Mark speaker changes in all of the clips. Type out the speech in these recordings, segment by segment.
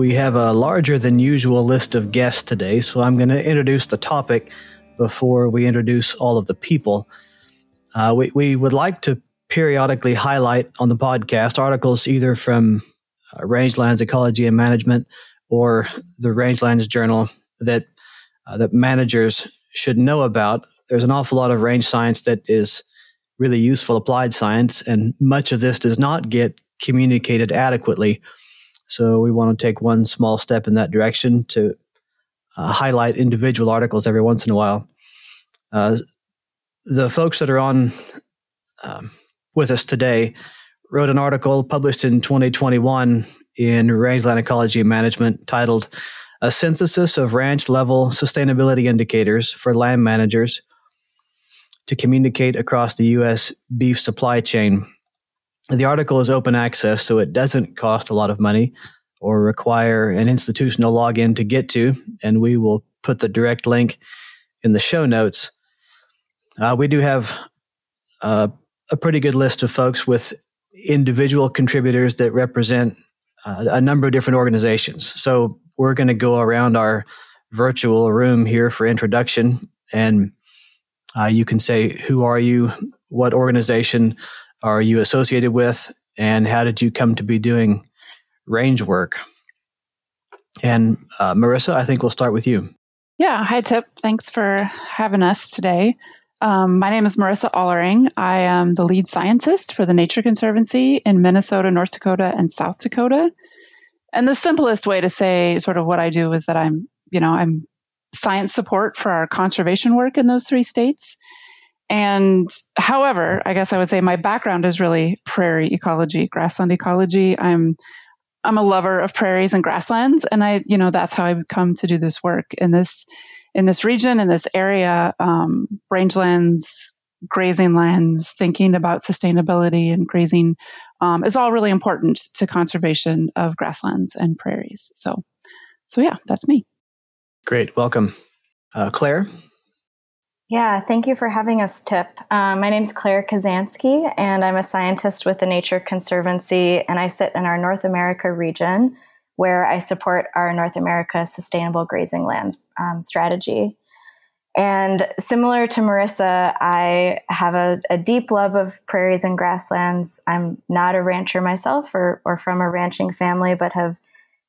Speaker 1: We have a larger than usual list of guests today, so I'm going to introduce the topic before we introduce all of the people. Uh, we, we would like to periodically highlight on the podcast articles either from uh, Rangelands Ecology and Management or the Rangelands Journal that uh, that managers should know about. There's an awful lot of range science that is really useful applied science, and much of this does not get communicated adequately so we want to take one small step in that direction to uh, highlight individual articles every once in a while. Uh, the folks that are on um, with us today wrote an article published in 2021 in Rangeland Ecology and Management titled A Synthesis of Ranch Level Sustainability Indicators for Land Managers to Communicate Across the U.S. Beef Supply Chain the article is open access, so it doesn't cost a lot of money or require an institutional login to get to, and we will put the direct link in the show notes. Uh, we do have uh, a pretty good list of folks with individual contributors that represent uh, a number of different organizations. So we're going to go around our virtual room here for introduction, and uh, you can say, Who are you? What organization are you associated with, and how did you come to be doing range work? And uh, Marissa, I think we'll start with you.
Speaker 2: Yeah. Hi, Tip. Thanks for having us today. Um, my name is Marissa Ahlering. I am the lead scientist for the Nature Conservancy in Minnesota, North Dakota, and South Dakota. And the simplest way to say sort of what I do is that I'm, you know, I'm science support for our conservation work in those three states. And however, I guess I would say my background is really prairie ecology, grassland ecology. I'm I'm a lover of prairies and grasslands, and I, you know, that's how I come to do this work in this in this region, in this area, um, rangelands, grazing lands, thinking about sustainability and grazing um, is all really important to conservation of grasslands and prairies. So, so yeah, that's me.
Speaker 1: Great, welcome, uh, Clare.
Speaker 3: Yeah, thank you for having us, Tip. Um, my name is Clare Kazanski, and I'm a scientist with the Nature Conservancy, and I sit in our North America region where I support our North America Sustainable Grazing Lands um, strategy. And similar to Marissa, I have a, a, deep love of prairies and grasslands. I'm not a rancher myself or, or from a ranching family, but have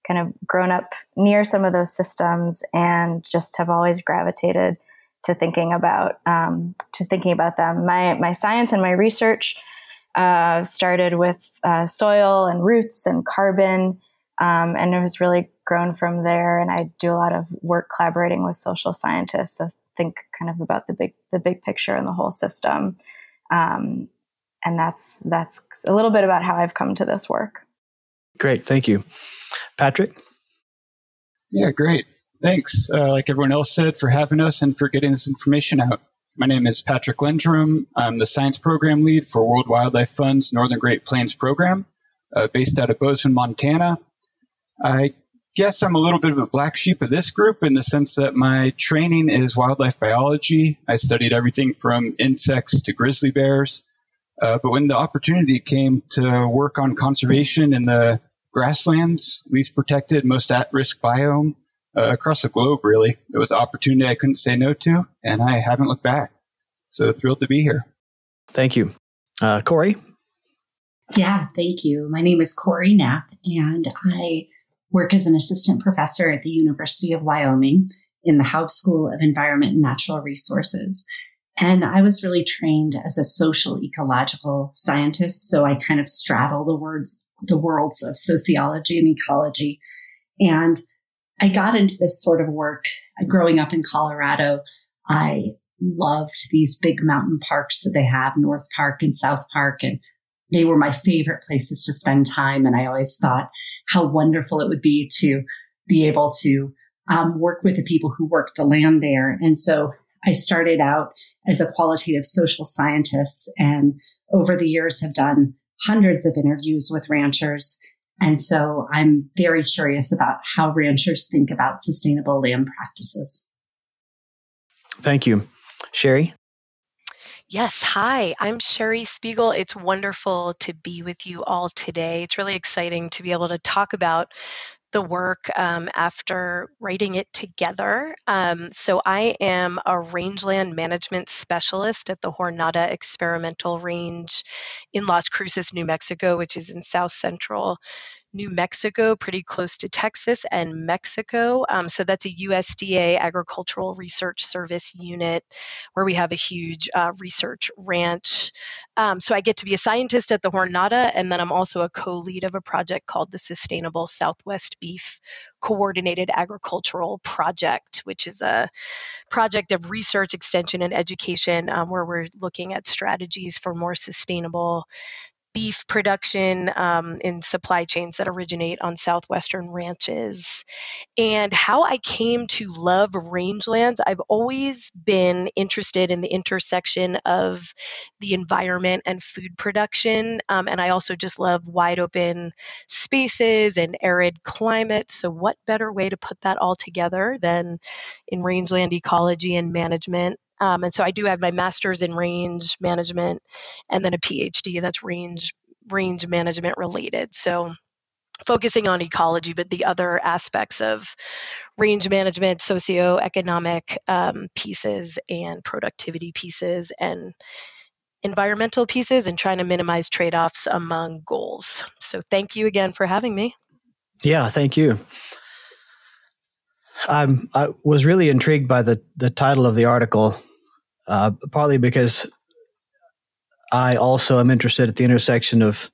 Speaker 3: kind of grown up near some of those systems and just have always gravitated – to thinking about um, to thinking about them. My my science and my research uh, started with uh, soil and roots and carbon, um, and it has really grown from there. And I do a lot of work collaborating with social scientists. So think kind of about the big the big picture and the whole system. Um, and that's that's a little bit about how I've come to this work.
Speaker 1: Great, thank you, Patrick.
Speaker 4: Yeah, great. Thanks, uh, like everyone else said, for having us and for getting this information out. My name is Patrick Lendrum. I'm the science program lead for World Wildlife Fund's Northern Great Plains program, uh, based out of Bozeman, Montana. I guess I'm a little bit of a black sheep of this group in the sense that my training is wildlife biology. I studied everything from insects to grizzly bears. Uh, but when the opportunity came to work on conservation in the grasslands, least protected, most at risk biome, uh, across the globe, really. It was an opportunity I couldn't say no to, and I haven't looked back. So thrilled to be here.
Speaker 1: Thank you. Uh, Corrie?
Speaker 5: Yeah, thank you. My name is Corrie Knapp, and I work as an assistant professor at the University of Wyoming in the Haub School of Environment and Natural Resources. And I was really trained as a social ecological scientist. So I kind of straddle the words, the worlds of sociology and ecology. And I got into this sort of work growing up in Colorado. I loved these big mountain parks that they have, North Park and South Park, and they were my favorite places to spend time. And I always thought how wonderful it would be to be able to um, work with the people who work the land there. And so I started out as a qualitative social scientist and over the years have done hundreds of interviews with ranchers. And so I'm very curious about how ranchers think about sustainable land practices.
Speaker 1: Thank you. Sheri?
Speaker 6: Yes, hi, I'm Sheri Spiegal. It's wonderful to be with you all today. It's really exciting to be able to talk about the work um, after writing it together. Um, so, I am a rangeland management specialist at the Jornada Experimental Range in Las Cruces, New Mexico, which is in south central New Mexico, pretty close to Texas and Mexico. Um, so that's a USDA Agricultural Research Service unit where we have a huge uh, research ranch. Um, so I get to be a scientist at the Jornada, and then I'm also a co lead of a project called the Sustainable Southwest Beef Coordinated Agricultural Project, which is a project of research, extension, and education um, where we're looking at strategies for more sustainable beef production um, in supply chains that originate on southwestern ranches. And how I came to love rangelands, I've always been interested in the intersection of the environment and food production. Um, and I also just love wide open spaces and arid climates. So, what better way to put that all together than in rangeland ecology and management? Um, and so I do have my master's in range management and then a PhD that's range range management related. So focusing on ecology, but the other aspects of range management, socioeconomic um, pieces, and productivity pieces, and environmental pieces, and trying to minimize trade offs among goals. So, thank you again for having me.
Speaker 1: Yeah, thank you. I'm, I was really intrigued by the, the title of the article uh, partly because I also am interested at the intersection of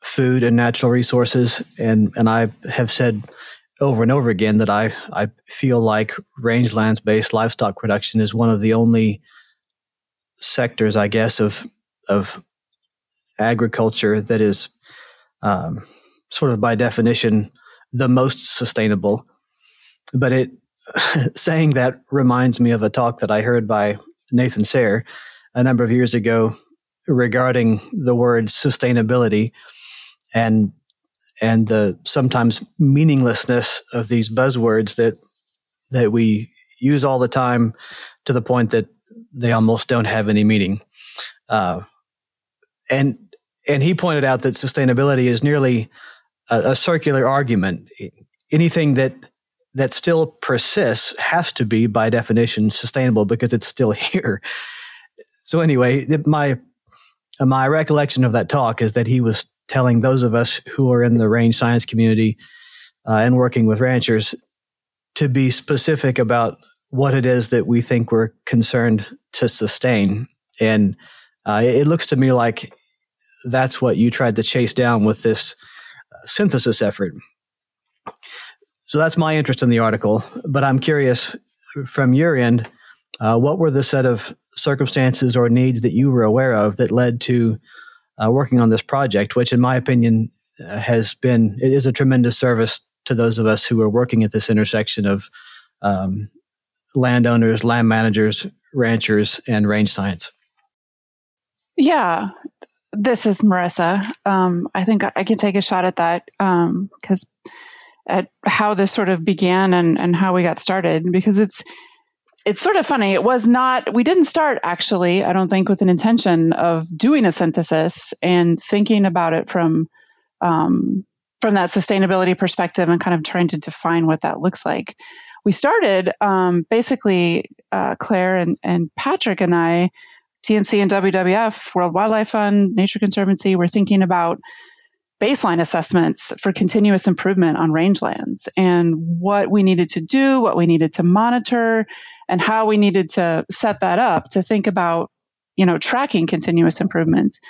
Speaker 1: food and natural resources, and and I have said over and over again that I I feel like rangelands based livestock production is one of the only sectors, I guess, of of agriculture that is um, sort of by definition the most sustainable. But it saying that reminds me of a talk that I heard by Nathan Sayre a number of years ago regarding the word sustainability and and the sometimes meaninglessness of these buzzwords that that we use all the time to the point that they almost don't have any meaning. Uh, and and he pointed out that sustainability is nearly a, a circular argument. Anything that that still persists has to be by definition sustainable because it's still here. So anyway, my my recollection of that talk is that he was telling those of us who are in the range science community uh, and working with ranchers to be specific about what it is that we think we're concerned to sustain. And uh, it looks to me like that's what you tried to chase down with this uh, synthesis effort. So that's my interest in the article. But I'm curious from your end, uh, what were the set of circumstances or needs that you were aware of that led to uh, working on this project, which, in my opinion, uh, has been it is a tremendous service to those of us who are working at this intersection of um, landowners, land managers, ranchers, and range science.
Speaker 2: Yeah, this is Marissa. Um, I think I, can take a shot at that because um, at how this sort of began and, and how we got started because it's it's sort of funny. It was not, we didn't start actually, I don't think, with an intention of doing a synthesis and thinking about it from, um, from that sustainability perspective and kind of trying to define what that looks like. We started um, basically, uh, Clare and, and Patrick and I, TNC and WWF, World Wildlife Fund, Nature Conservancy, were thinking about baseline assessments for continuous improvement on rangelands and what we needed to do, what we needed to monitor, and how we needed to set that up to think about, you know, tracking continuous improvements.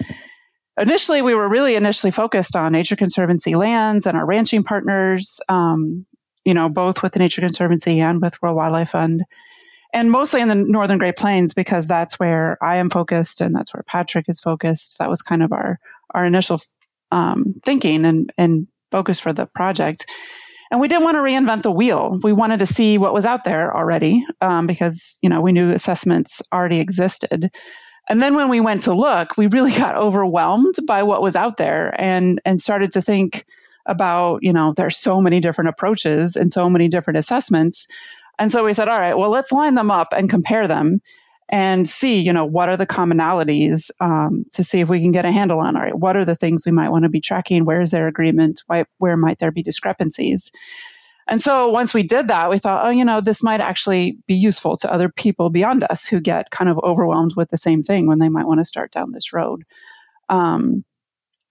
Speaker 2: Initially, we were really initially focused on Nature Conservancy lands and our ranching partners, um, you know, both with the Nature Conservancy and with World Wildlife Fund, and mostly in the Northern Great Plains because that's where I am focused and that's where Patrick is focused. That was kind of our our initial um, thinking and, and focus for the project. And we didn't want to reinvent the wheel. We wanted to see what was out there already um, because, you know, we knew assessments already existed. And then when we went to look, we really got overwhelmed by what was out there and, and started to think about, you know, there's so many different approaches and so many different assessments. And so we said, all right, well, let's line them up and compare them and see, you know, what are the commonalities um, to see if we can get a handle on, all right, what are the things we might want to be tracking? Where is there agreement? Why, where might there be discrepancies? And so once we did that, we thought, oh, you know, this might actually be useful to other people beyond us who get kind of overwhelmed with the same thing when they might want to start down this road. Um,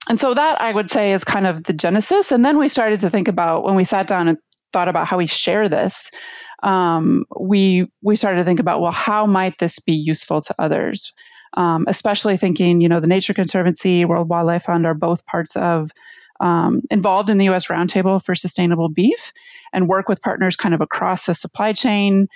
Speaker 2: and so that I would say is kind of the genesis. And then we started to think about when we sat down and thought about how we share this um, we we started to think about well, how might this be useful to others? Um, especially thinking, you know, the Nature Conservancy, World Wildlife Fund are both parts of um, involved in the U.S. Roundtable for Sustainable Beef, and work with partners kind of across the supply chain.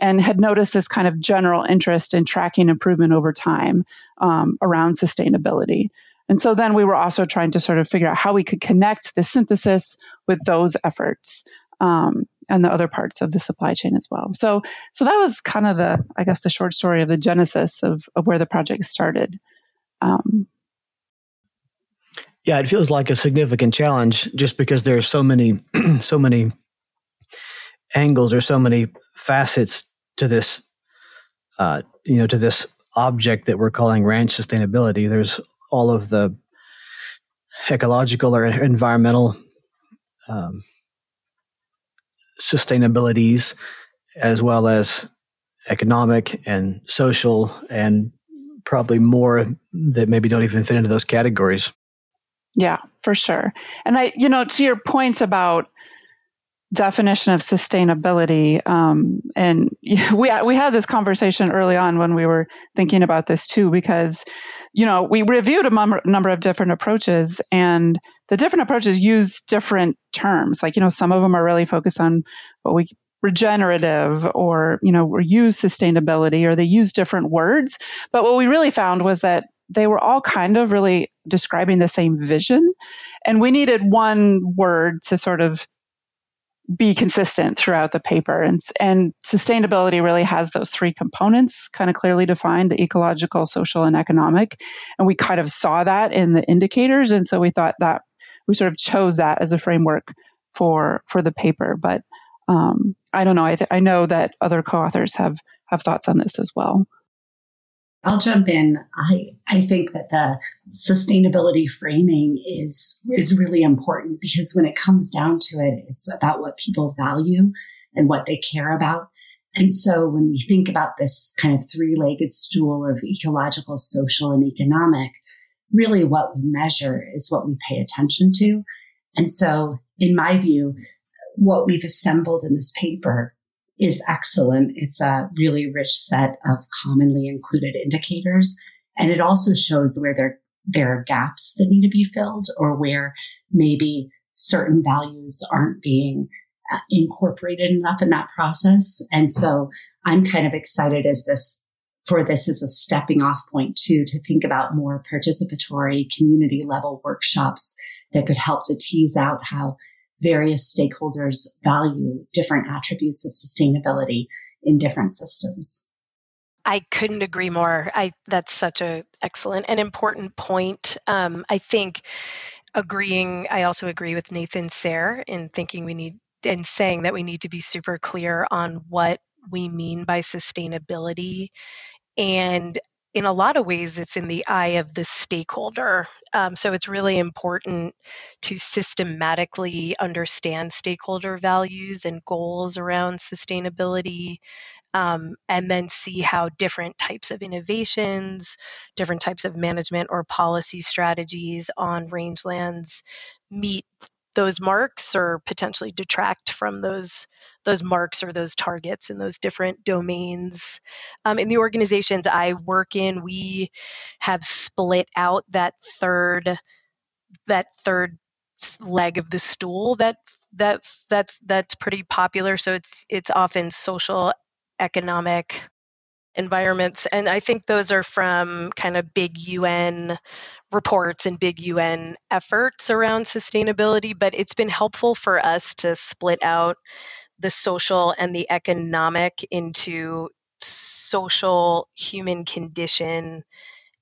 Speaker 2: And had noticed this kind of general interest in tracking improvement over time um, around sustainability. And so then we were also trying to sort of figure out how we could connect the synthesis with those efforts um, and the other parts of the supply chain as well. So, so that was kind of the, I guess, the short story of the genesis of, of where the project started. Um,
Speaker 1: yeah, it feels like a significant challenge just because there are so many, so many angles or so many facets to this, uh, you know, to this object that we're calling ranch sustainability. There's all of the ecological or environmental um, sustainabilities as well as economic and social and probably more that maybe don't even fit into those categories.
Speaker 2: Yeah, for sure. And I, you know, to your points about definition of sustainability, um, and we we had this conversation early on when we were thinking about this too, because you know we reviewed a number of different approaches, and the different approaches use different terms. Like, you know, some of them are really focused on what we regenerative or, you know, or use sustainability or they use different words. But what we really found was that they were all kind of really describing the same vision. And we needed one word to sort of be consistent throughout the paper. And, and sustainability really has those three components kind of clearly defined the ecological, social, and economic. And we kind of saw that in the indicators. And so we thought that we sort of chose that as a framework for for the paper. But um, I don't know. I, th- I know that other co-authors have have thoughts on this as well.
Speaker 5: I'll jump in. I I think that the sustainability framing is is really important because when it comes down to it, it's about what people value and what they care about. And so when we think about this kind of three-legged stool of ecological, social, and economic, really what we measure is what we pay attention to. And so, in my view, what we've assembled in this paper is excellent. It's a really rich set of commonly included indicators. And it also shows where there, there are gaps that need to be filled or where maybe certain values aren't being uh, incorporated enough in that process. And so I'm kind of excited as this for this as a stepping off point too, to think about more participatory community level workshops that could help to tease out how various stakeholders value different attributes of sustainability in different systems.
Speaker 6: I couldn't agree more. I that's such a excellent and important point. Um, I think agreeing. I also agree with Nathan Sayre in thinking we need and saying that we need to be super clear on what we mean by sustainability and in a lot of ways, it's in the eye of the stakeholder. Um, so it's really important to systematically understand stakeholder values and goals around sustainability. Um, and then see how different types of innovations, different types of management or policy strategies on rangelands meet those marks or potentially detract from those those marks or those targets in those different domains. Um, in the organizations i work in we have split out that third that third leg of the stool that that that's that's pretty popular. So it's it's often social economic environments. And I think those are from kind of big UN reports and big UN efforts around sustainability. But it's been helpful for us to split out the social and the economic into social, human condition,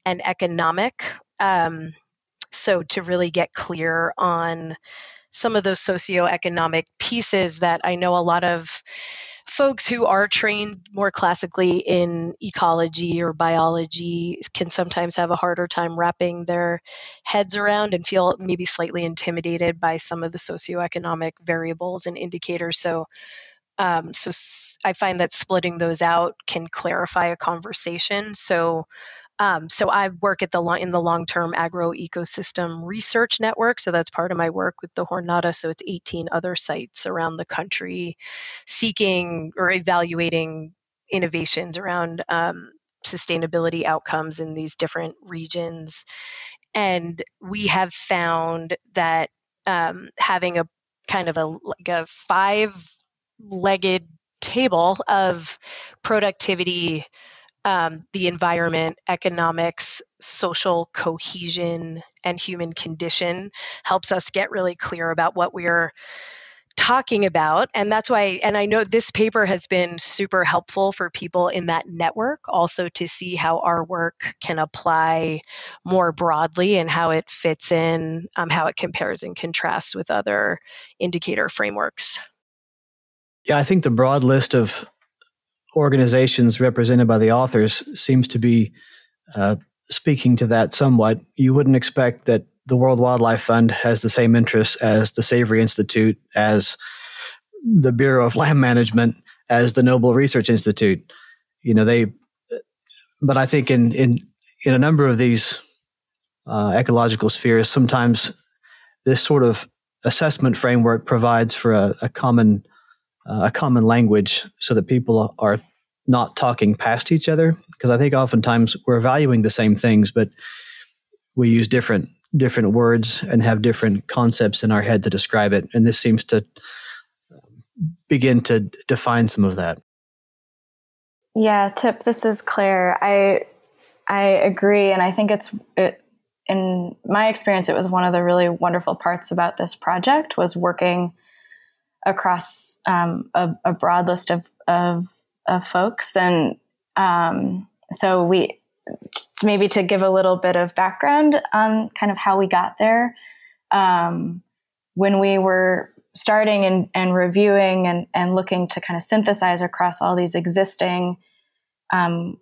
Speaker 6: and economic. Um, so to really get clear on some of those socioeconomic pieces that I know a lot of folks who are trained more classically in ecology or biology can sometimes have a harder time wrapping their heads around and feel maybe slightly intimidated by some of the socioeconomic variables and indicators. So, um, so I find that splitting those out can clarify a conversation. So, um, so I work at the in the long term agro ecosystem research network. So that's part of my work with the Jornada. So it's 18 other sites around the country seeking or evaluating innovations around um, sustainability outcomes in these different regions. And we have found that um, having a kind of a like a five legged table of productivity um, the environment, economics, social cohesion, and human condition helps us get really clear about what we're talking about. And that's why, and I know this paper has been super helpful for people in that network also to see how our work can apply more broadly and how it fits in, um, how it compares and contrasts with other indicator frameworks.
Speaker 1: Yeah, I think the broad list of organizations represented by the authors seems to be uh, speaking to that somewhat. You wouldn't expect that the World Wildlife Fund has the same interests as the Savory Institute, as the Bureau of Land Management, as the Noble Research Institute. You know, they, but I think in, in, in a number of these uh, ecological spheres, sometimes this sort of assessment framework provides for a, a common uh, a common language so that people are not talking past each other because i think oftentimes we're valuing the same things but we use different different words and have different concepts in our head to describe it. And this seems to begin to define some of that.
Speaker 3: Yeah tip this is clare. I i agree and i think it's it, in my experience it was one of the really wonderful parts about this project was working across um, a, a, broad list of, of, of folks. And um, so we, maybe to give a little bit of background on kind of how we got there. Um, when we were starting and, and reviewing and, and looking to kind of synthesize across all these existing um,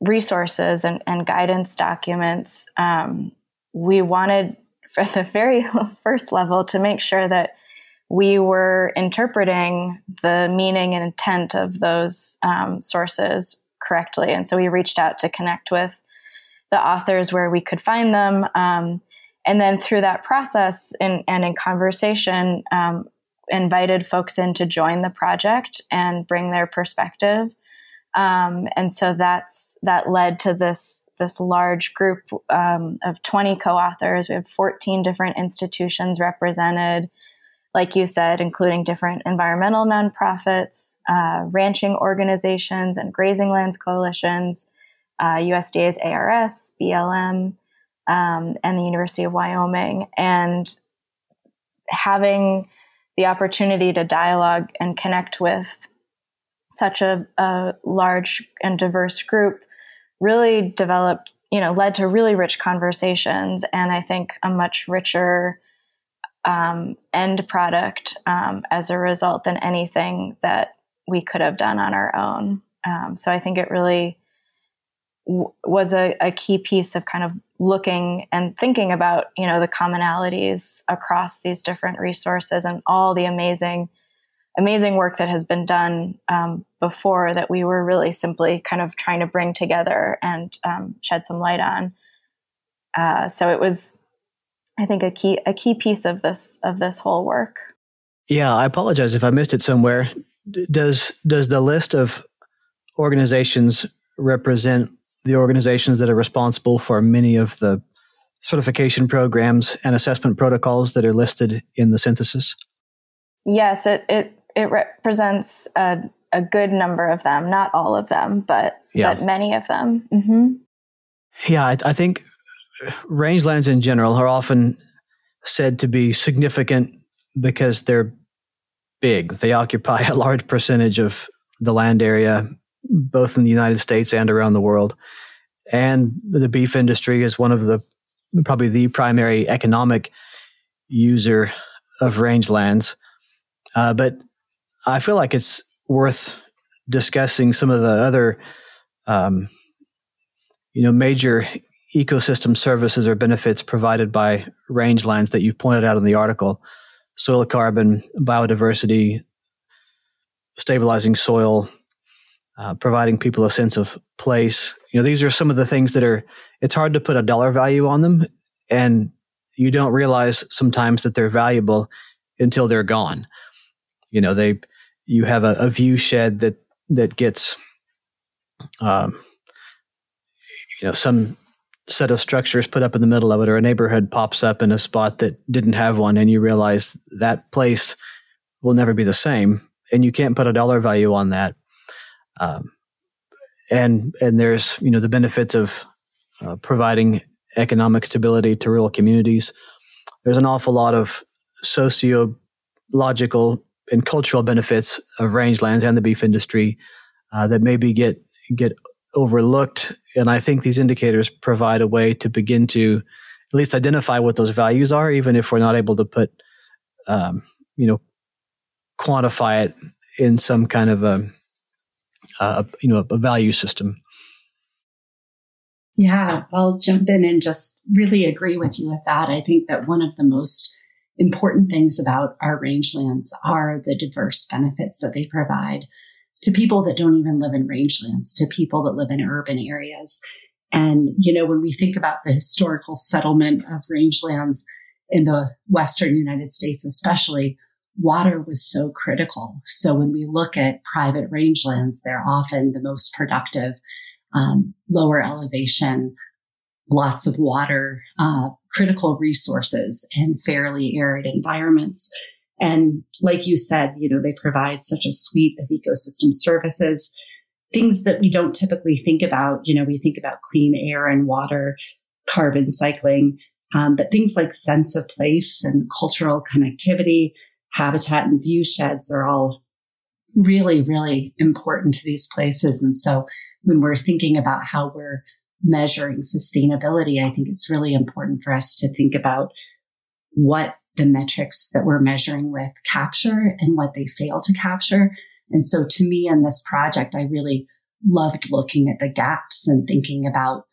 Speaker 3: resources and, and, guidance documents, um, we wanted for the very first level to make sure that we were interpreting the meaning and intent of those um, sources correctly. And so we reached out to connect with the authors where we could find them. Um, and then through that process and in conversation, um, invited folks in to join the project and bring their perspective. Um, and so that's that led to this this large group um, of 20 co-authors. We have 14 different institutions represented like you said, including different environmental nonprofits, uh, ranching organizations, and grazing lands coalitions, uh, USDA's ARS, BLM, um, and the University of Wyoming. And having the opportunity to dialogue and connect with such a, a large and diverse group really developed, you know, led to really rich conversations and I think a much richer um, end product um, as a result than anything that we could have done on our own. Um, so I think it really w- was a, a, key piece of kind of looking and thinking about you know the commonalities across these different resources and all the amazing amazing work that has been done um, before that we were really simply kind of trying to bring together and um, shed some light on. Uh, so it was I think a key a key piece of this of this whole work.
Speaker 1: Yeah, I apologize if I missed it somewhere. Does does the list of organizations represent the organizations that are responsible for many of the certification programs and assessment protocols that are listed in the synthesis?
Speaker 3: Yes, it it, it represents a, a good number of them, not all of them, but yeah. but many of them. Mm-hmm.
Speaker 1: Yeah, I, I think rangelands in general are often said to be significant because they're big. They occupy a large percentage of the land area, both in the United States and around the world. And the beef industry is one of the probably the primary economic user of rangelands. Uh, but I feel like it's worth discussing some of the other, um, you know, major ecosystem services or benefits provided by rangelands that you've pointed out in the article: soil carbon, biodiversity, stabilizing soil, uh, providing people a sense of place. You know, these are some of the things that are. It's hard to put a dollar value on them, and you don't realize sometimes that they're valuable until they're gone. You know, they you have a, a view shed that that gets um, you know some set of structures put up in the middle of it or a neighborhood pops up in a spot that didn't have one and you realize that place will never be the same and you can't put a dollar value on that. Um, and and there's you know the benefits of uh, providing economic stability to rural communities. There's an awful lot of sociological and cultural benefits of rangelands and the beef industry uh, that maybe get get overlooked. And I think these indicators provide a way to begin to at least identify what those values are, even if we're not able to put, um, you know, quantify it in some kind of a, a you know, a value system.
Speaker 5: Yeah, I'll jump in and just really agree with you with that. I think that one of the most important things about our rangelands are the diverse benefits that they provide to people that don't even live in rangelands, to people that live in urban areas. And, you know, when we think about the historical settlement of rangelands in the Western United States, especially, water was so critical. So when we look at private rangelands, they're often the most productive, um, lower elevation, lots of water, uh, critical resources in fairly arid environments. And like you said, you know, they provide such a suite of ecosystem services, things that we don't typically think about. You know, we think about clean air and water, carbon cycling, um, but things like sense of place and cultural connectivity, habitat and view sheds are all really, really important to these places. And so when we're thinking about how we're measuring sustainability, I think it's really important for us to think about what the metrics that we're measuring with capture and what they fail to capture. And so to me in this project, I really loved looking at the gaps and thinking about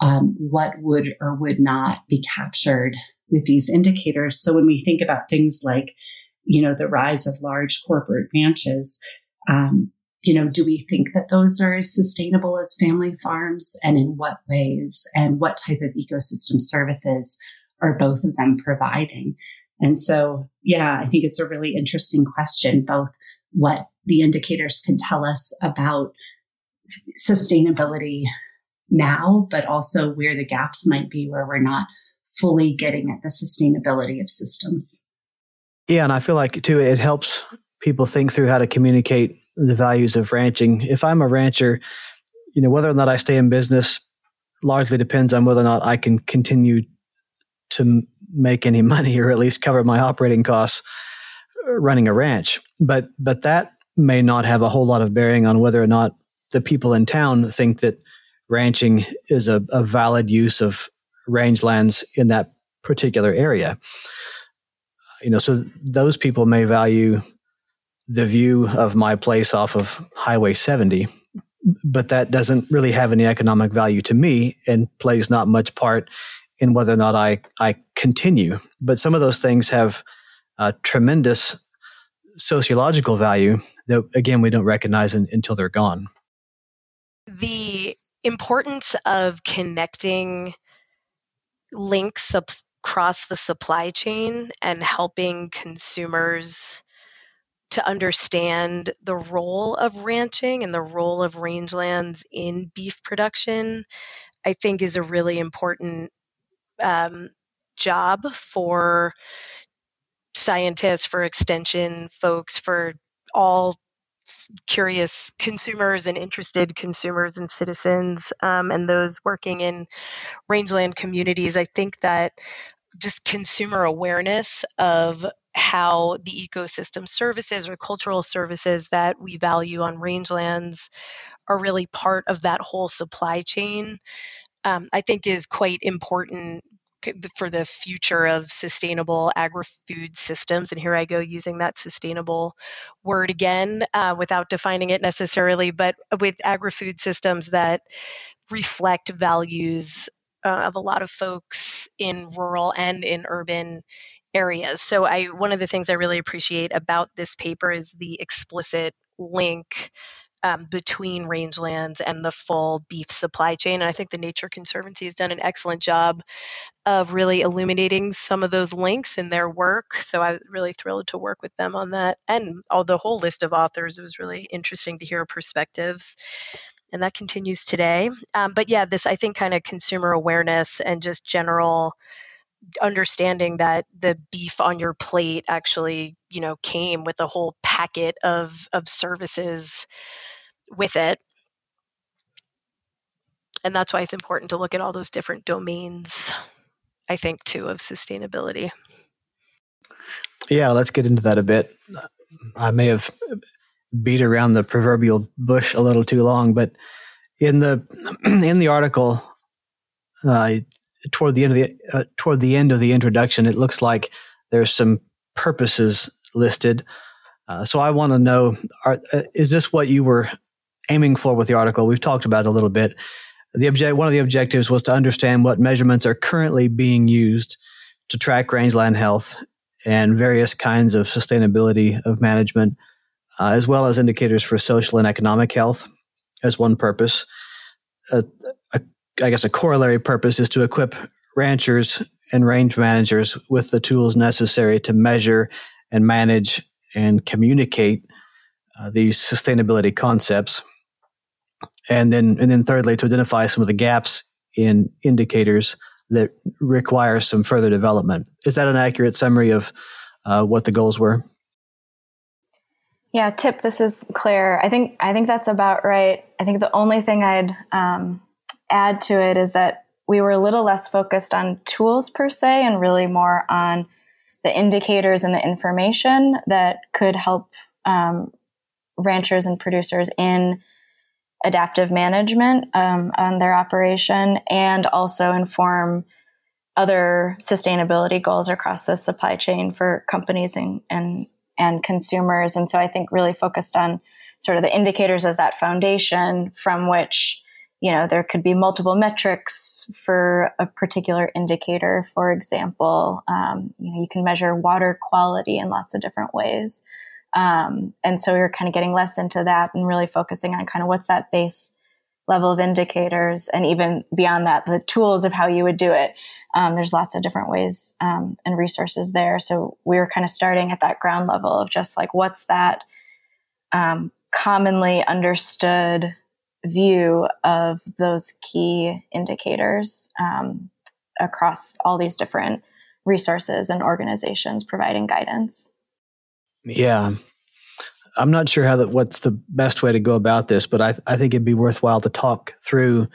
Speaker 5: um, what would or would not be captured with these indicators. So when we think about things like, you know, the rise of large corporate ranches, um, you know, do we think that those are as sustainable as family farms and in what ways and what type of ecosystem services are both of them providing? And so, yeah, I think it's a really interesting question, both what the indicators can tell us about sustainability now, but also where the gaps might be where we're not fully getting at the sustainability of systems.
Speaker 1: Yeah, and I feel like too, it helps people think through how to communicate the values of ranching. If I'm a rancher, you know, whether or not I stay in business largely depends on whether or not I can continue to make any money or at least cover my operating costs running a ranch. But but that may not have a whole lot of bearing on whether or not the people in town think that ranching is a, a valid use of rangelands in that particular area. You know, so those people may value the view of my place off of Highway 70, but that doesn't really have any economic value to me and plays not much part in whether or not I, I continue. But some of those things have uh, tremendous sociological value that, again, we don't recognize in, until they're gone.
Speaker 6: The importance of connecting links across the supply chain and helping consumers to understand the role of ranching and the role of rangelands in beef production, I think is a really important um, job for scientists, for extension folks, for all curious consumers and interested consumers and citizens um, and those working in rangeland communities. I think that just consumer awareness of how the ecosystem services or cultural services that we value on rangelands are really part of that whole supply chain, um, I think is quite important for the future of sustainable agri-food systems and here i go using that sustainable word again uh, without defining it necessarily but with agri-food systems that reflect values uh, of a lot of folks in rural and in urban areas. So i one of the things i really appreciate about this paper is the explicit link um, between rangelands and the full beef supply chain. And I think the Nature Conservancy has done an excellent job of really illuminating some of those links in their work. So I was really thrilled to work with them on that. And all the whole list of authors, it was really interesting to hear perspectives. And that continues today. Um, but yeah, this, I think, kind of consumer awareness and just general understanding that the beef on your plate actually you know came with a whole packet of of services with it. And that's why it's important to look at all those different domains, I think, too, of sustainability.
Speaker 1: Yeah, let's get into that a bit. I may have beat around the proverbial bush a little too long, but in the in the article, uh, toward the end of the uh, toward the end of the introduction, it looks like there's some purposes listed. Uh, so I want to know: are, uh, is this what you were aiming for with the article. We've talked about it a little bit. The object, one of the objectives was to understand what measurements are currently being used to track rangeland health and various kinds of sustainability of management, uh, as well as indicators for social and economic health as one purpose. A, I guess a corollary purpose is to equip ranchers and range managers with the tools necessary to measure and manage and communicate uh, these sustainability concepts and then and then thirdly to identify some of the gaps in indicators that require some further development. Is that an accurate summary of uh, what the goals were?
Speaker 3: Yeah, Tip. This is Clare. I think I think that's about right. I think the only thing I'd um, add to it is that we were a little less focused on tools per se, and really more on the indicators and the information that could help um, ranchers and producers in adaptive management um, on their operation and also inform other sustainability goals across the supply chain for companies and, and, and consumers. And so I think really focused on sort of the indicators as that foundation from which you know there could be multiple metrics for a particular indicator for example um, you know you can measure water quality in lots of different ways um, and so we were kind of getting less into that and really focusing on kind of what's that base level of indicators and even beyond that, the tools of how you would do it. Um, there's lots of different ways um, and resources there. So we were kind of starting at that ground level of just like, what's that um, commonly understood view of those key indicators um, across all these different resources and organizations providing guidance.
Speaker 1: Yeah. I'm not sure how that what's the best way to go about this, but I, I think it'd be worthwhile to talk through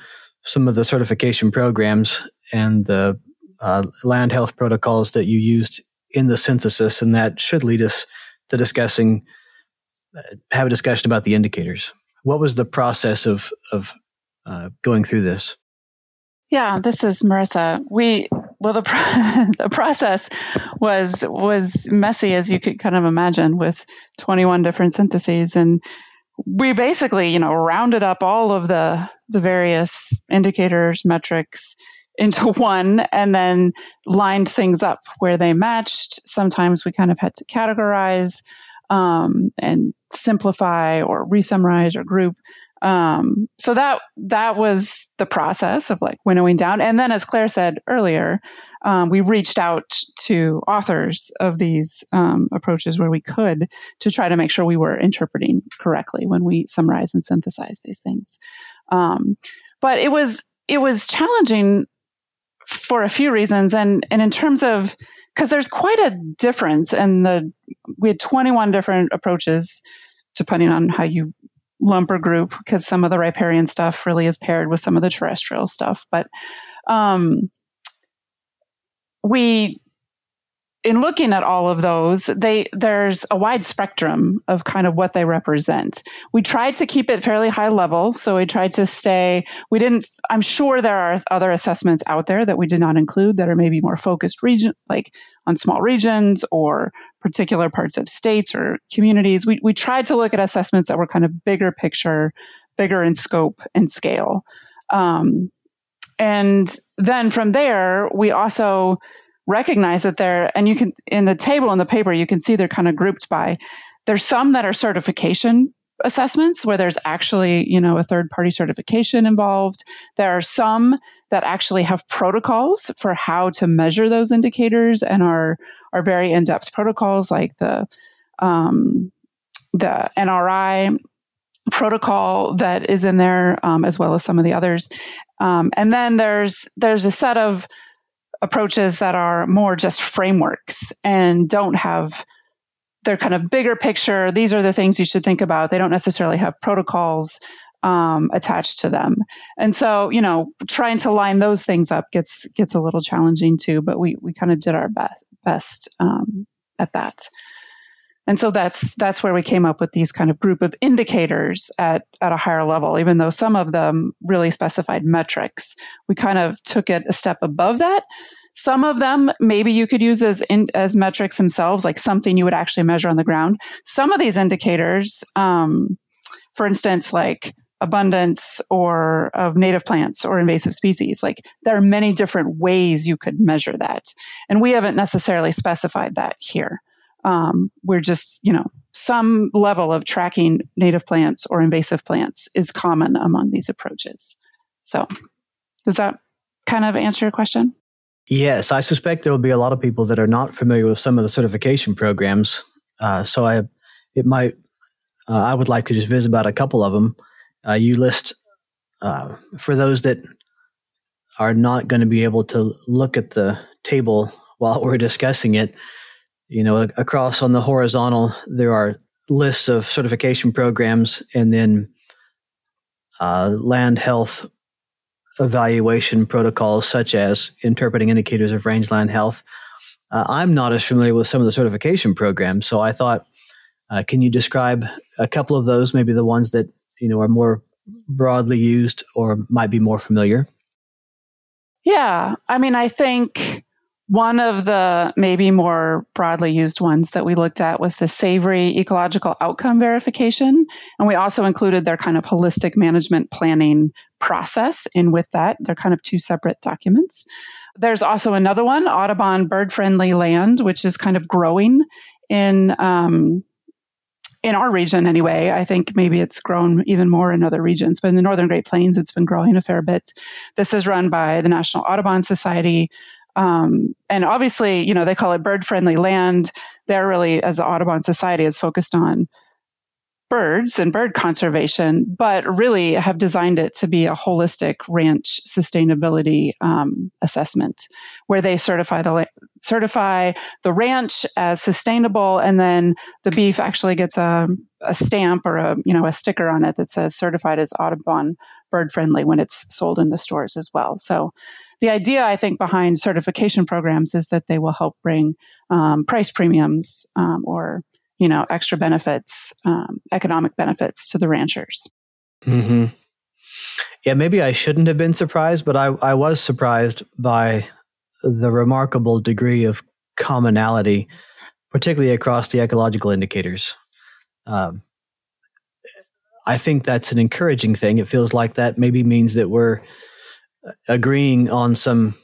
Speaker 1: some of the certification programs and the uh, land health protocols that you used in the synthesis, and that should lead us to discussing uh, have a discussion about the indicators. What was the process of of uh, going through this?
Speaker 2: Yeah, this is Marissa. We well, the the process was was messy as you could kind of imagine, with 21 different syntheses, and we basically, you know, rounded up all of the the various indicators, metrics into one, and then lined things up where they matched. Sometimes we kind of had to categorize um, and simplify or resummarize or group. Um, so that that was the process of like winnowing down. And then, as Clare said earlier, um, we reached out to authors of these um, approaches where we could to try to make sure we were interpreting correctly when we summarize and synthesize these things. Um, but it was it was challenging for a few reasons, and and in terms of because there's quite a difference, and the we had 21 different approaches depending on how you lump or group, because some of the riparian stuff really is paired with some of the terrestrial stuff. But um, we in looking at all of those, they there's a wide spectrum of kind of what they represent. We tried to keep it fairly high level, so we tried to stay. We didn't. I'm sure there are other assessments out there that we did not include that are maybe more focused region, like on small regions or particular parts of states or communities. We we tried to look at assessments that were kind of bigger picture, bigger in scope and scale. Um, and then from there, we also recognize that they're, and you can, in the table in the paper, you can see they're kind of grouped by, there's some that are certification assessments where there's actually, you know, a third party certification involved. There are some that actually have protocols for how to measure those indicators and are, are very in-depth protocols like the, um, the NRI protocol that is in there, um, as well as some of the others. Um, and then there's there's a set of approaches that are more just frameworks and don't have they're kind of bigger picture. These are the things you should think about. They don't necessarily have protocols um, attached to them, and so you know, trying to line those things up gets gets a little challenging too. But we we kind of did our best best um, at that. And so that's that's where we came up with these kind of group of indicators at, at a higher level, even though some of them really specified metrics. We kind of took it a step above that. Some of them maybe you could use as in, as metrics themselves, like something you would actually measure on the ground. Some of these indicators, um, for instance, like abundance or of native plants or invasive species. Like there are many different ways you could measure that. And we haven't necessarily specified that here um, we're just, you know, some level of tracking native plants or invasive plants is common among these approaches. So, does that kind of answer your question?
Speaker 1: Yes, I suspect there will be a lot of people that are not familiar with some of the certification programs. Uh, so, I it might uh, I would like to just visit about a couple of them. Uh, you list uh, for those that are not going to be able to look at the table while we're discussing it you know, across on the horizontal, there are lists of certification programs and then uh, land health evaluation protocols, such as interpreting indicators of rangeland health. Uh, I'm not as familiar with some of the certification programs, so I thought, uh, can you describe a couple of those, maybe the ones that you know are more broadly used or might be more familiar?
Speaker 2: Yeah, I mean, I think one of the maybe more broadly used ones that we looked at was the SAVORY ecological outcome verification. And we also included their kind of holistic management planning process And with that. They're kind of two separate documents. There's also another one, Audubon Bird Friendly Land, which is kind of growing in um, in our region anyway. I think maybe it's grown even more in other regions, but in the Northern Great Plains, it's been growing a fair bit. This is run by the National Audubon Society. Um, and obviously, you know, they call it bird friendly land. They're really, as an Audubon Society, is focused on birds and bird conservation, but really have designed it to be a holistic ranch sustainability um, assessment, where they certify the certify the ranch as sustainable, and then the beef actually gets a, a stamp or a you know a sticker on it that says certified as Audubon bird friendly when it's sold in the stores as well. So the idea, I think, behind certification programs is that they will help bring um, price premiums um, or you know extra benefits, um, economic benefits to the ranchers.
Speaker 1: Mm-hmm. Yeah, maybe I shouldn't have been surprised, but I, I was surprised by the remarkable degree of commonality, particularly across the ecological indicators. Um, I think that's an encouraging thing. It feels like that maybe means that we're agreeing on some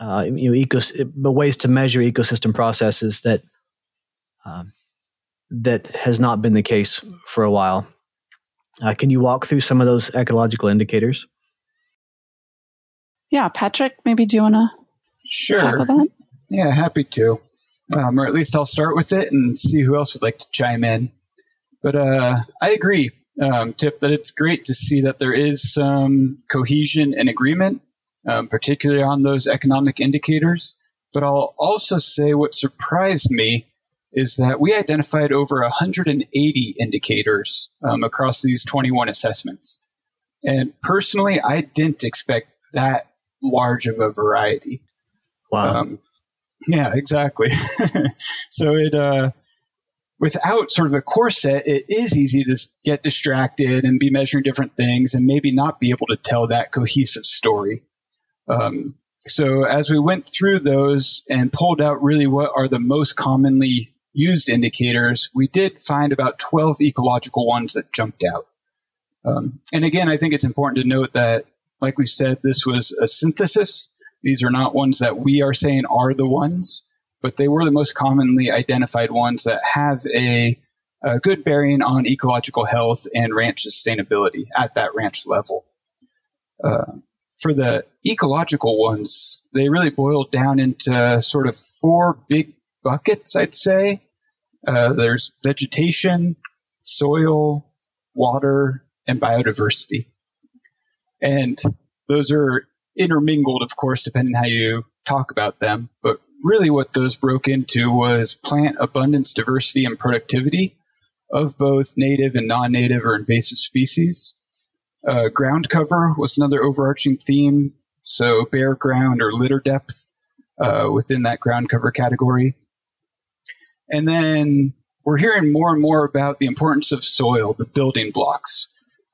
Speaker 1: uh, you know ecos- ways to measure ecosystem processes that um, that has not been the case for a while. Uh, can you walk through some of those ecological indicators?
Speaker 2: Yeah, Patrick, maybe do you want to
Speaker 4: sure.
Speaker 2: talk about that?
Speaker 4: Yeah, happy to. Um, or at least I'll start with it and see who else would like to chime in. But uh, I agree um, tip that it's great to see that there is some cohesion and agreement, um, particularly on those economic indicators. But I'll also say what surprised me is that we identified over 180 indicators um, across these 21 assessments. And personally, I didn't expect that large of a variety.
Speaker 1: Wow. Um,
Speaker 4: yeah, exactly. so it, uh, without sort of a core set, it is easy to get distracted and be measuring different things and maybe not be able to tell that cohesive story. Um, so as we went through those and pulled out really what are the most commonly used indicators, we did find about 12 ecological ones that jumped out. Um, and again, I think it's important to note that, like we said, this was a synthesis. These are not ones that we are saying are the ones, but they were the most commonly identified ones that have a, a good bearing on ecological health and ranch sustainability at that ranch level. Uh, for the ecological ones, they really boiled down into sort of four big buckets, I'd say. Uh, there's vegetation, soil, water, and biodiversity. And those are intermingled, of course, depending how you talk about them. But really, what those broke into was plant abundance, diversity, and productivity of both native and non native or invasive species. Uh, ground cover was another overarching theme. So, bare ground or litter depth uh, within that ground cover category. And then we're hearing more and more about the importance of soil, the building blocks,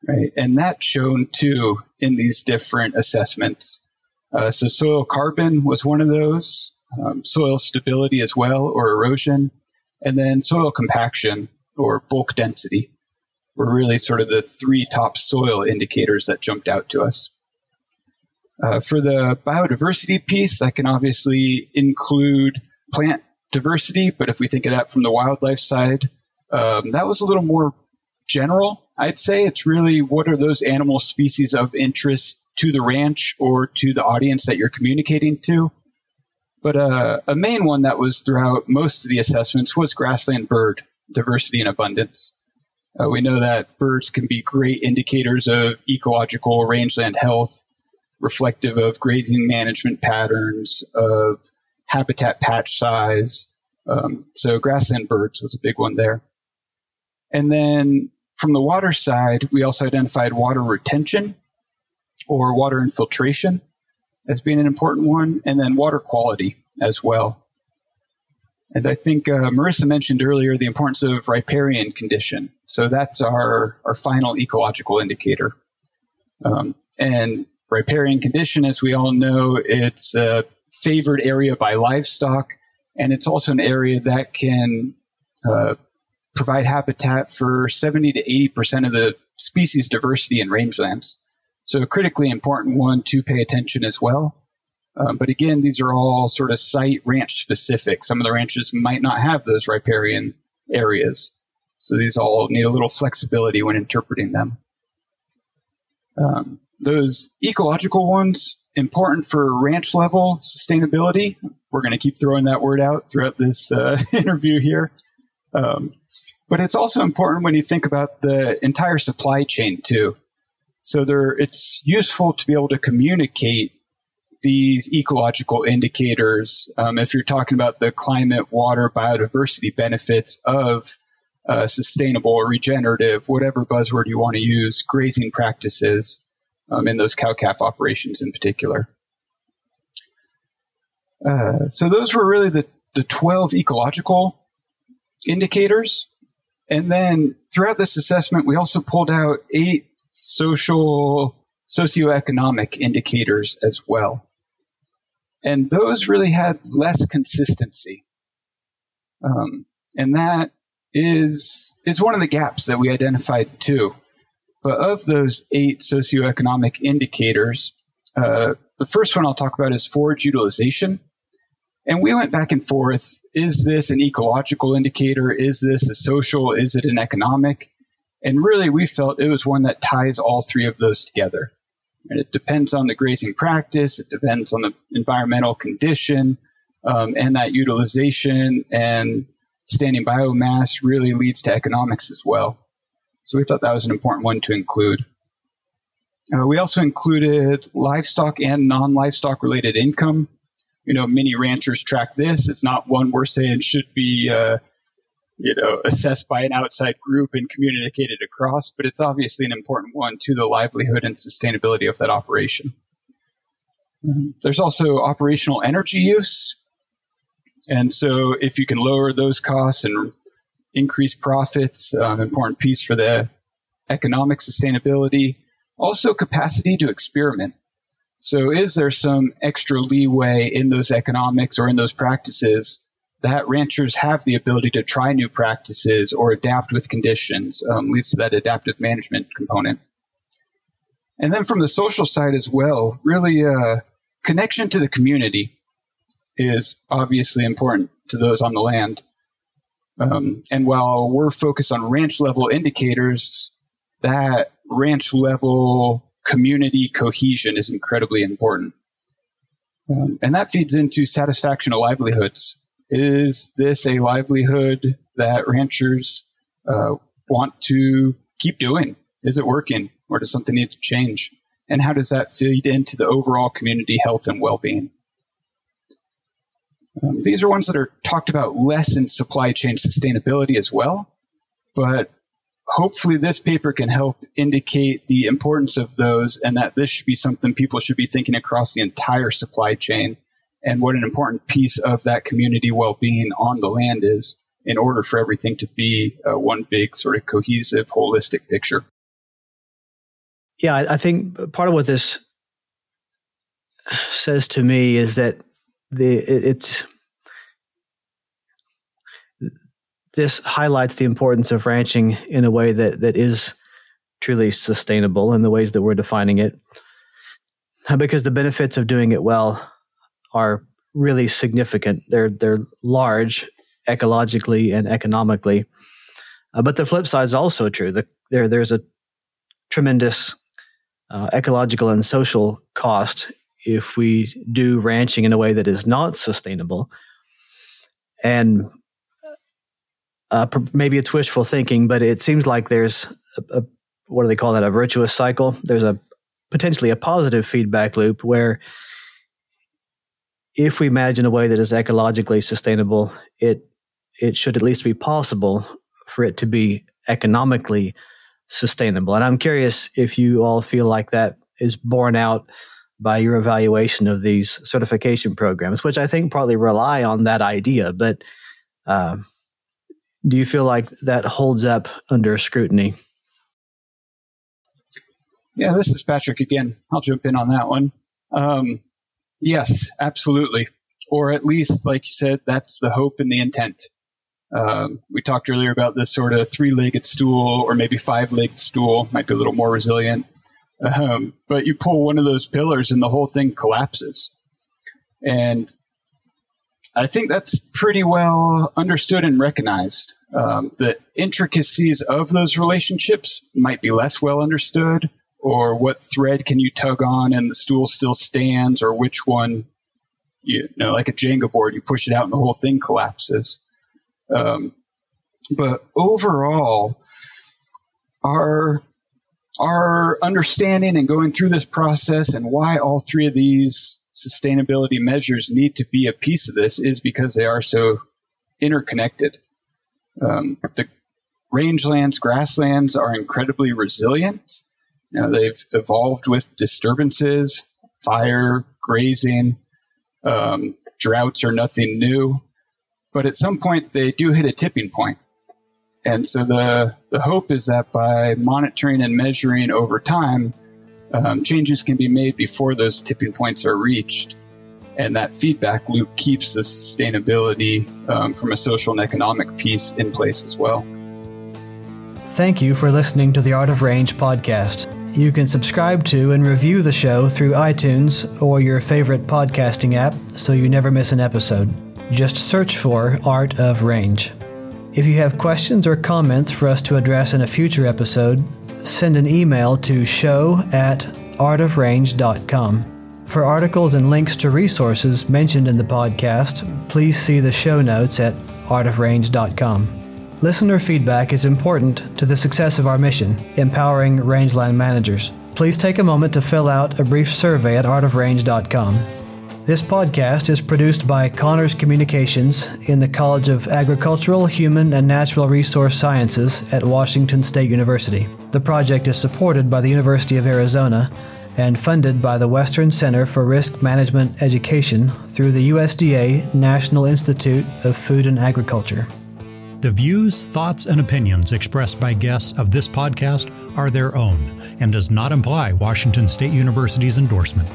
Speaker 4: right? And that's shown too in these different assessments. Uh, so soil carbon was one of those, um, soil stability as well, or erosion, and then soil compaction or bulk density were really sort of the three top soil indicators that jumped out to us. Uh, for the biodiversity piece, that can obviously include plant diversity, but if we think of that from the wildlife side, um, that was a little more general. I'd say it's really what are those animal species of interest to the ranch or to the audience that you're communicating to. But uh, a main one that was throughout most of the assessments was grassland bird diversity and abundance. Uh, we know that birds can be great indicators of ecological rangeland health, reflective of grazing management patterns, of habitat patch size. Um, so grassland birds was a big one there. And then from the water side, we also identified water retention or water infiltration as being an important one, and then water quality as well. And I think uh, Marissa mentioned earlier the importance of riparian condition. So that's our, our final ecological indicator. Um, and riparian condition, as we all know, it's uh, favored area by livestock, and it's also an area that can uh, provide habitat for 70 to 80 percent of the species diversity in rangelands. So a critically important one to pay attention as well. Um, but again, these are all sort of site ranch specific. Some of the ranches might not have those riparian areas. So these all need a little flexibility when interpreting them. Um, those ecological ones, important for ranch level sustainability. We're going to keep throwing that word out throughout this uh, interview here. Um, but it's also important when you think about the entire supply chain too. So there, it's useful to be able to communicate these ecological indicators. Um, if you're talking about the climate, water, biodiversity benefits of uh, sustainable or regenerative, whatever buzzword you want to use, grazing practices, um, in those cow calf operations in particular. Uh, so those were really the, the 12 ecological indicators. And then throughout this assessment, we also pulled out eight social, socioeconomic indicators as well. And those really had less consistency. Um, and that is, is one of the gaps that we identified too. But of those eight socioeconomic indicators, uh, the first one I'll talk about is forage utilization. And we went back and forth. Is this an ecological indicator? Is this a social? Is it an economic? And really, we felt it was one that ties all three of those together. And it depends on the grazing practice, it depends on the environmental condition, um, and that utilization and standing biomass really leads to economics as well. So we thought that was an important one to include. Uh, we also included livestock and non livestock related income. You know, many ranchers track this. It's not one we're saying should be uh, you know, assessed by an outside group and communicated across, but it's obviously an important one to the livelihood and sustainability of that operation. There's also operational energy use. And so if you can lower those costs and increase profits, um, important piece for the economic sustainability. Also capacity to experiment. So is there some extra leeway in those economics or in those practices that ranchers have the ability to try new practices or adapt with conditions, um, leads to that adaptive management component. And then from the social side as well, really uh, connection to the community is obviously important to those on the land. Um, and while we're focused on ranch level indicators, that ranch level community cohesion is incredibly important. Um, and that feeds into satisfaction of livelihoods. Is this a livelihood that ranchers uh, want to keep doing? Is it working or does something need to change? And how does that feed into the overall community health and well being? Um, these are ones that are talked about less in supply chain sustainability as well, but hopefully this paper can help indicate the importance of those and that this should be something people should be thinking across the entire supply chain and what an important piece of that community well-being on the land is in order for everything to be uh, one big sort of cohesive holistic picture.
Speaker 1: Yeah i think part of what this says to me is that the it, it's this highlights the importance of ranching in a way that that is truly sustainable in the ways that we're defining it. Because the benefits of doing it well are really significant. They're they're large ecologically and economically. Uh, but the flip side is also true. The, there there's a tremendous uh, ecological and social cost if we do ranching in a way that is not sustainable. And uh, maybe it's wishful thinking, but it seems like there's a, a, what do they call that? A virtuous cycle. There's a potentially a positive feedback loop where if we imagine a way that is ecologically sustainable, it it should at least be possible for it to be economically sustainable. And I'm curious if you all feel like that is borne out by your evaluation of these certification programs, which I think partly rely on that idea. But uh, do you feel like that holds up under scrutiny?
Speaker 4: Yeah, this is Patrick again. I'll jump in on that one. Um, yes, absolutely. Or at least, like you said, that's the hope and the intent. Um, we talked earlier about this sort of three legged stool or maybe five legged stool, might be a little more resilient. Um, but you pull one of those pillars and the whole thing collapses. And I think that's pretty well understood and recognized. Um, the intricacies of those relationships might be less well understood, or what thread can you tug on and the stool still stands, or which one, you know, like a Jenga board, you push it out and the whole thing collapses. Um, but overall, our our understanding and going through this process and why all three of these sustainability measures need to be a piece of this is because they are so interconnected. Um, the rangelands, grasslands are incredibly resilient. You know, they've evolved with disturbances, fire, grazing, um, droughts are nothing new. But at some point, they do hit a tipping point. And so the, the hope is that by monitoring and measuring over time, um, changes can be made before those tipping points are reached. And that feedback loop keeps the sustainability um, from a social and economic piece in place as well.
Speaker 1: Thank you for listening to the Art of Range podcast. You can subscribe to and review the show through iTunes or your favorite podcasting app so you never miss an episode. Just search for Art of Range. If you have questions or comments for us to address in a future episode, send an email to show at artofrange.com. For articles and links to resources mentioned in the podcast, please see the show notes at artofrange.com. Listener feedback is important to the success of our mission, empowering rangeland managers. Please take a moment to fill out a brief survey at artofrange.com. This podcast is produced by CAHNRS Communications in the College of Agricultural, Human, and Natural Resource Sciences at Washington State University. The project is supported by the University of Arizona and funded by the Western Center for Risk Management Education through the USDA National Institute of Food and Agriculture.
Speaker 7: The views, thoughts, and opinions expressed by guests of this podcast are their own and does not imply Washington State University's endorsement.